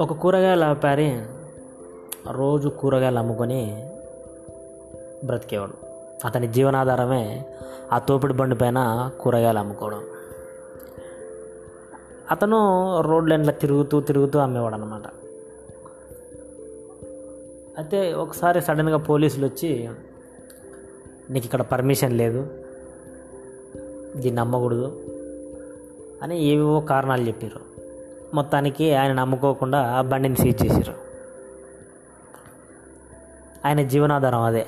ఒక కూరగాయల వ్యాపారి రోజు కూరగాయలు అమ్ముకొని బ్రతికేవాడు. అతని జీవనాధారమే ఆ తోపిడి బండి పైన కూరగాయలు అమ్ముకోవడం. అతను రోడ్లెండ్ల తిరుగుతూ తిరుగుతూ అమ్మేవాడు అనమాట అయితే ఒకసారి సడన్గా పోలీసులు వచ్చి నీకు ఇక్కడ పర్మిషన్ లేదు దీన్ని అమ్మకూడదు అని ఏవేవో కారణాలు చెప్పారు మొత్తానికి ఆయన నమ్ముకోకుండా ఆ బండిని సీజ్ చేశారు. ఆయన జీవనాధారం అదే.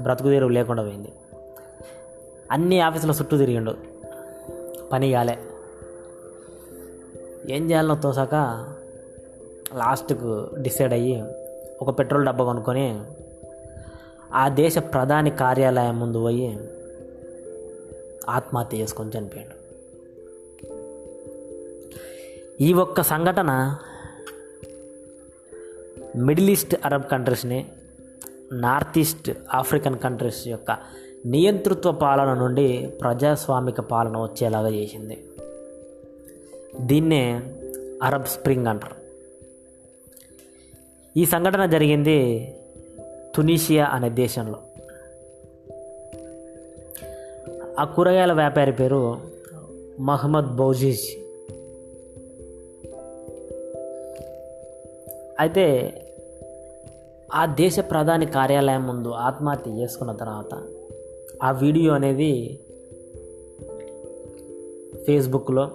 బ్రతుకు లేకుండా పోయింది. అన్ని ఆఫీసుల చుట్టూ తిరిగిండు. పని కాలే ఏం చేయాలనో తోసాక లాస్ట్కు డిసైడ్ అయ్యి ఒక పెట్రోల్ డబ్బా కొనుక్కొని ఆ దేశ ప్రధాని కార్యాలయం ముందు పోయి ఆత్మహత్య చేసుకొని చనిపోయాడు. ఈ ఒక్క సంఘటన మిడిల్ ఈస్ట్ అరబ్ కంట్రీస్ని నార్త్ ఈస్ట్ ఆఫ్రికన్ కంట్రీస్ యొక్క నియంతృత్వ పాలన నుండి ప్రజాస్వామిక పాలన వచ్చేలాగా చేసింది. దీన్నే అరబ్ స్ప్రింగ్ అంటారు. ఈ సంఘటన జరిగింది తునీషియా అనే దేశంలో. ఆ కూరగాయల వ్యాపారి పేరు మహమ్మద్ బౌజీజ్. అయితే ఆ దేశ ప్రధాని కార్యాలయం ముందు ఆత్మహత్య చేసుకున్న తర్వాత ఆ వీడియో అనేది ఫేస్బుక్లో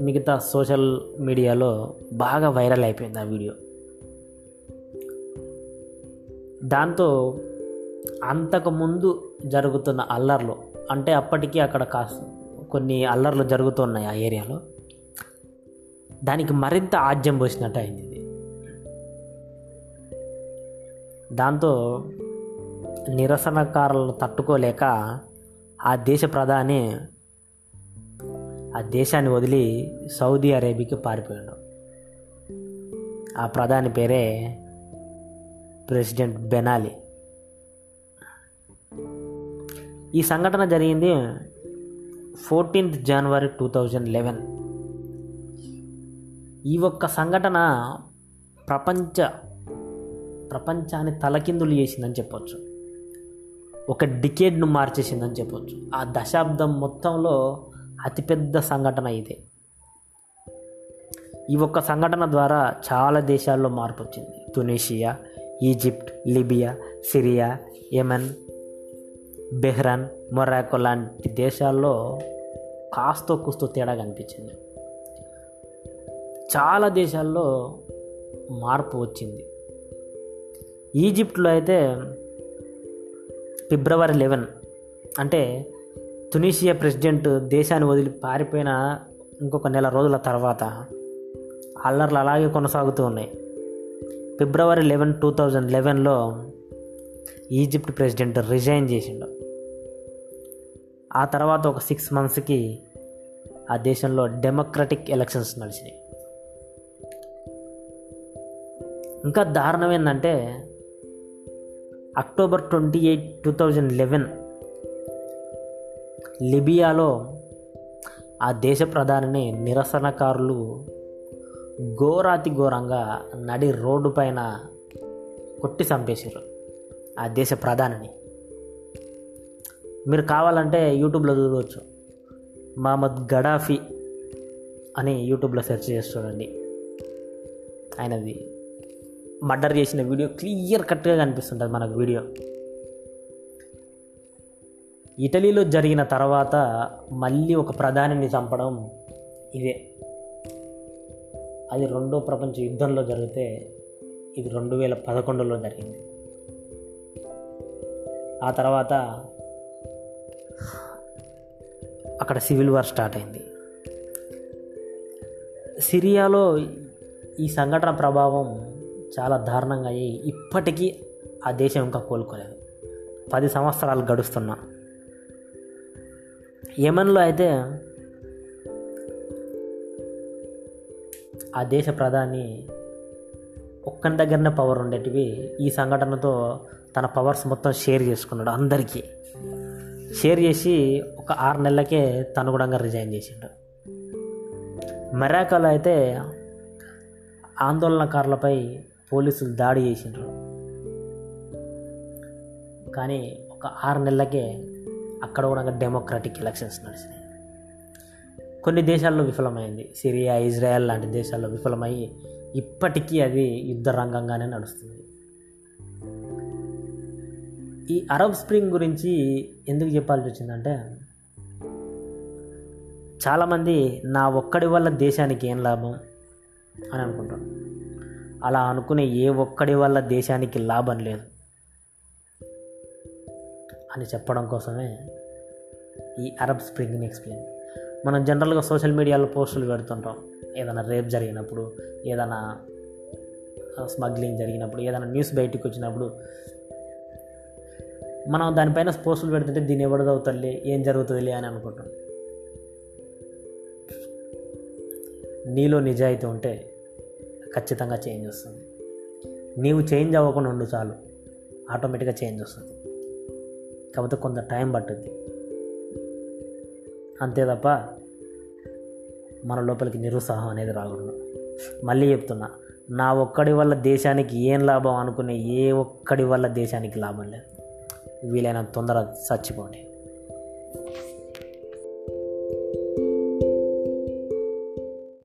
మిగతా సోషల్ మీడియాలో బాగా వైరల్ అయిపోయింది ఆ వీడియో. దాంతో అంతకుముందు జరుగుతున్న అల్లర్లు అంటే అప్పటికీ అక్కడ కాస్త కొన్ని అల్లర్లు జరుగుతున్నాయి ఆ ఏరియాలో. దానికి మరింత ఆజ్యం పోసినట్టు అయింది ఇది. దాంతో నిరసనకారులను తట్టుకోలేక ఆ దేశ ప్రధాని ఆ దేశాన్ని వదిలి సౌదీ అరేబియాకి పారిపోయాడు. ఆ ప్రధాని పేరే ప్రెసిడెంట్ బెనాలి. ఈ సంఘటన జరిగింది fourteenth January two thousand eleven. ఈ ఒక్క సంఘటన ప్రపంచ ప్రపంచాన్ని తలకిందులు చేసిందని చెప్పొచ్చు. ఒక డికేడ్ను మార్చేసిందని చెప్పొచ్చు. ఆ దశాబ్దం మొత్తంలో అతిపెద్ద సంఘటన ఇదే. ఈ ఒక్క సంఘటన ద్వారా చాలా దేశాల్లో మార్పు వచ్చింది Tunisia Egypt Libya Syria Yemen Bahrain Morocco లాంటి దేశాల్లో కాస్తో కూస్తో తేడా కనిపించింది. చాలా దేశాల్లో మార్పు వచ్చింది. ఈజిప్ట్లో అయితే ఫిబ్రవరి లెవెన్ అంటే తునీషియా ప్రెసిడెంట్ దేశాన్ని వదిలి పారిపోయిన ఇంకొక నెల రోజుల తర్వాత అల్లర్లు అలాగే కొనసాగుతూ ఉన్నాయి. ఫిబ్రవరి లెవెన్ టూ థౌజండ్ లెవెన్లో ఈజిప్ట్ ప్రెసిడెంట్ రిజైన్ చేసిండు. ఆ తర్వాత ఒక సిక్స్ మంత్స్కి ఆ దేశంలో డెమోక్రటిక్ ఎలక్షన్స్ నడిచినాయి. ఇంకా దారుణం ఏంటంటే October twenty eight two thousand eleven లిబియాలో ఆ దేశ ప్రధానిని నిరసనకారులు ఘోరాతి ఘోరంగా నడి రోడ్డు పైన కొట్టి చంపేశారు ఆ దేశ ప్రధానిని. మీరు కావాలంటే యూట్యూబ్లో చూడవచ్చు. మహమ్మద్ గడాఫీ అని యూట్యూబ్లో సెర్చ్ చేస్తుండండి ఆయనది మర్డర్ చేసిన వీడియో క్లియర్ కట్గా కనిపిస్తుంటుంది మనకు వీడియో. ఇటలీలో జరిగిన తర్వాత మళ్ళీ ఒక ప్రధానిని చంపడం ఇదే. అది రెండో ప్రపంచ యుద్ధంలో జరిగితే ఇది రెండు వేల పదకొండులో జరిగింది. ఆ తర్వాత అక్కడ సివిల్ వార్ స్టార్ట్ అయింది. సిరియాలో ఈ సంఘటన ప్రభావం చాలా దారుణంగా అయ్యి ఇప్పటికీ ఆ దేశం ఇంకా కోలుకోలేదు. పది సంవత్సరాలు గడుస్తున్నా. యమన్లో అయితే ఆ దేశ ప్రధాని ఒక్కని దగ్గరనే పవర్ ఉండేటివి. ఈ సంఘటనతో తన పవర్స్ మొత్తం షేర్ చేసుకున్నాడు అందరికీ. షేర్ చేసి ఒక ఆరు నెలలకే తను కూడా రిజైన్ చేసిండు. మెరాకాలో అయితే ఆందోళనకారులపై పోలీసులు దాడి చేసిండ్రు. కానీ ఒక ఆరు నెలలకే అక్కడ కూడా డెమోక్రాటిక్ ఎలక్షన్స్ నడిచినాయి. కొన్ని దేశాల్లో విఫలమైంది. సిరియా ఇజ్రాయెల్ లాంటి దేశాల్లో విఫలమయ్యి ఇప్పటికీ అది యుద్ధ రంగంగానే నడుస్తుంది. ఈ అరబ్ స్ప్రింగ్ గురించి ఎందుకు చెప్పాల్సి వచ్చిందంటే చాలామంది నా ఒక్కడి వల్ల దేశానికి ఏం లాభం అని అనుకుంటారు. అలా అనుకునే ఏ ఒక్కడి వల్ల దేశానికి లాభం లేదు? అని చెప్పడం కోసమే ఈ అరబ్ స్ప్రింగ్ని ఎక్స్ప్లెయిన్. మనం జనరల్గా సోషల్ మీడియాలో పోస్టులు పెడుతుంటాం. ఏదైనా రేప్ జరిగినప్పుడు ఏదైనా స్మగ్లింగ్ జరిగినప్పుడు ఏదైనా న్యూస్ బయటకు వచ్చినప్పుడు మనం దానిపైన పోస్టులు పెడుతుంటే దీన్ని ఎవరిదో తల్లి ఏం జరుగుతుందిలే అని అనుకుంటాం. నీలో నిజాయితీ ఉంటే ఖచ్చితంగా చేంజ్ వస్తుంది. నీవు చేంజ్ అవ్వకుండా ఉండు చాలు. ఆటోమేటిక్గా చేంజ్ వస్తుంది. కాకపోతే కొంత టైం పట్టుద్ది. అంతే తప్ప మన లోపలికి నిరుత్సాహం అనేది రాకూడదు. మళ్ళీ చెప్తున్నా నా ఒక్కడి వల్ల దేశానికి ఏం లాభం అనుకునే ఏ ఒక్కడి వల్ల దేశానికి లాభం లేదు. వీలైనంత తొందరగా చచ్చిపోండి.